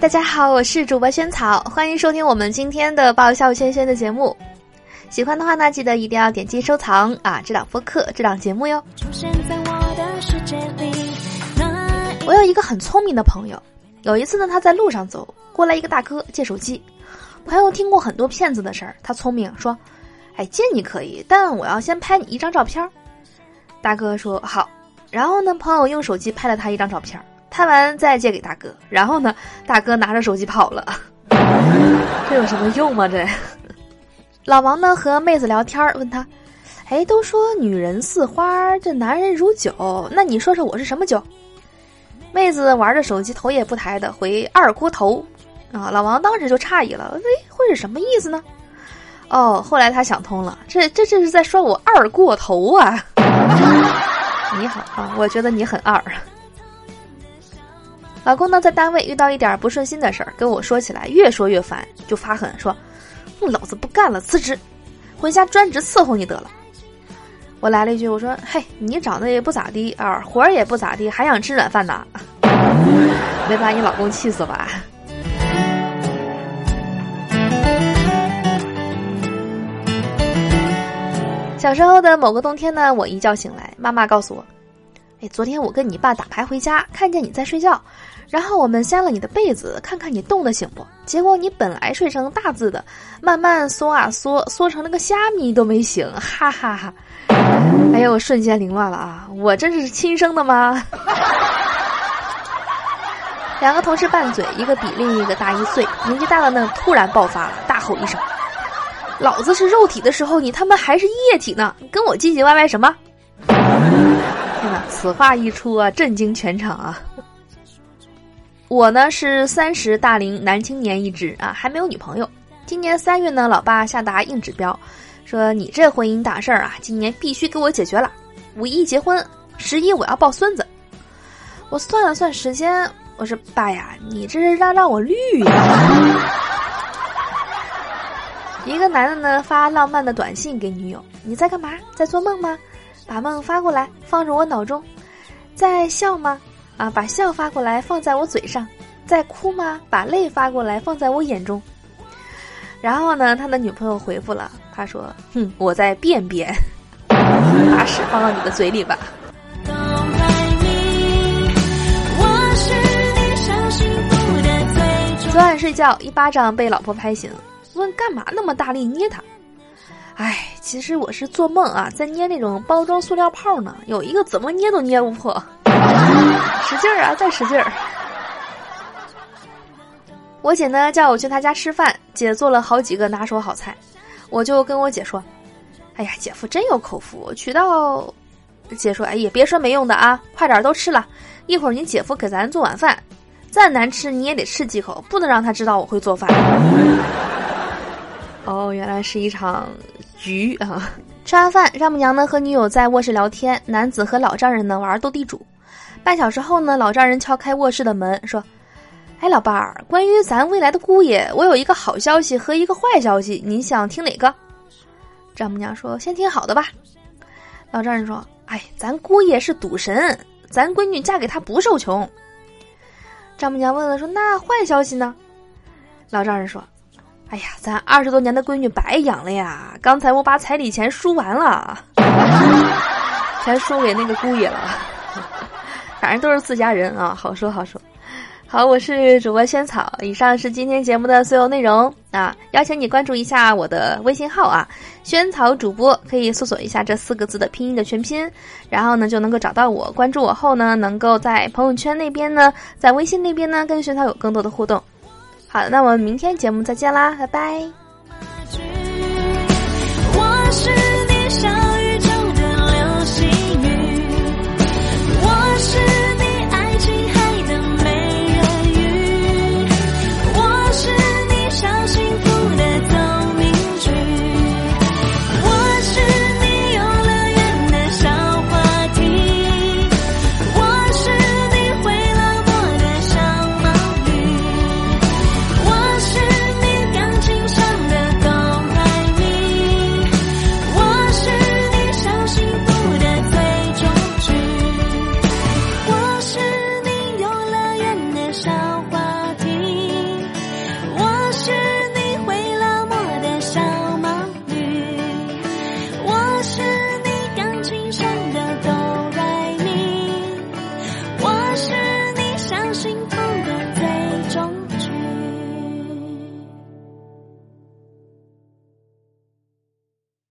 大家好，我是主播萱草，欢迎收听我们今天的爆笑萱萱的节目。喜欢的话呢，记得一定要点击收藏啊，这档播客，这档节目哟。我有一个很聪明的朋友，有一次呢，他在路上走过来一个大哥借手机，朋友听过很多骗子的事儿，他聪明说：“哎，借你可以，但我要先拍你一张照片。”大哥说好，然后呢，朋友用手机拍了他一张照片。看完再借给大哥，然后呢，大哥拿着手机跑了，这有什么用吗？这老王呢和妹子聊天问他，哎，都说女人似花，这男人如酒，那你说说我是什么酒？妹子玩着手机，头也不抬的回二锅头，啊，老王当时就诧异了，哎，会是什么意思呢？哦，后来他想通了，这这这是在说我二过头啊！你好啊，我觉得你很二。老公呢，在单位遇到一点不顺心的事儿，跟我说起来，越说越烦，就发狠说：“老子不干了，辞职，回家专职伺候你得了。”我来了一句：“我说，嘿，你长得也不咋地啊，活儿也不咋地，还想吃软饭呢？没把你老公气死吧？”小时候的某个冬天呢，我一觉醒来，妈妈告诉我：“哎，昨天我跟你爸打牌回家，看见你在睡觉。”然后我们掀了你的被子，看看你冻得醒不？结果你本来睡成大字的，慢慢缩啊缩，缩成了个虾米都没醒，哈哈哈！哎呦，瞬间凌乱了啊！我这是亲生的吗？两个同事拌嘴，一个比另一个大一岁，年纪大的呢突然爆发了，大吼一声：“老子是肉体的时候，你他妈还是液体呢！跟我唧唧歪歪什么？”天哪！此话一出啊，震惊全场啊！我呢是三十大龄男青年一只啊，还没有女朋友。今年三月呢，老爸下达硬指标，说你这婚姻大事儿啊，今年必须给我解决了。五一结婚，十一我要抱孙子。我算了算时间，我说爸呀，你这是让让我绿呀。一个男的呢发浪漫的短信给女友：“你在干嘛？在做梦吗？把梦发过来，放入我脑中。在笑吗？”啊，把笑发过来放在我嘴上，在哭吗？把泪发过来放在我眼中。然后呢，他的女朋友回复了，他说：“哼，我在便便，把屎放到你的嘴里吧。”昨晚睡觉，一巴掌被老婆拍醒，问干嘛那么大力捏他？哎，其实我是做梦啊，在捏那种包装塑料泡呢，有一个怎么捏都捏不破。使劲儿啊，再使劲儿！我姐呢叫我去她家吃饭，姐做了好几个拿手好菜，我就跟我姐说：“哎呀，姐夫真有口福，娶到……”姐说：“哎呀，别说没用的啊，快点都吃了，一会儿你姐夫给咱做晚饭，再难吃你也得吃几口，不能让他知道我会做饭。”是一场局啊！吃完饭，丈母娘呢和女友在卧室聊天，男子和老丈人呢玩斗地主。半小时后呢，老丈人敲开卧室的门，说：“哎，老伴儿，关于咱未来的姑爷，我有一个好消息和一个坏消息，您想听哪个？”丈母娘说：“先听好的吧。”老丈人说：“哎，咱姑爷是赌神，咱闺女嫁给他不受穷。”丈母娘问了说：“那坏消息呢？”老丈人说：“哎呀，咱二十多年的闺女白养了呀！刚才我把彩礼钱输完了，全输给那个姑爷了。”反正都是自家人啊，好说好说。好，我是主播萱草。以上是今天节目的所有内容啊，邀请你关注一下我的微信号啊，萱草主播，可以搜索一下这四个字的拼音的全拼，然后呢就能够找到我。关注我后呢，能够在朋友圈那边呢，在微信那边呢，跟萱草有更多的互动。好，那我们明天节目再见啦，拜拜。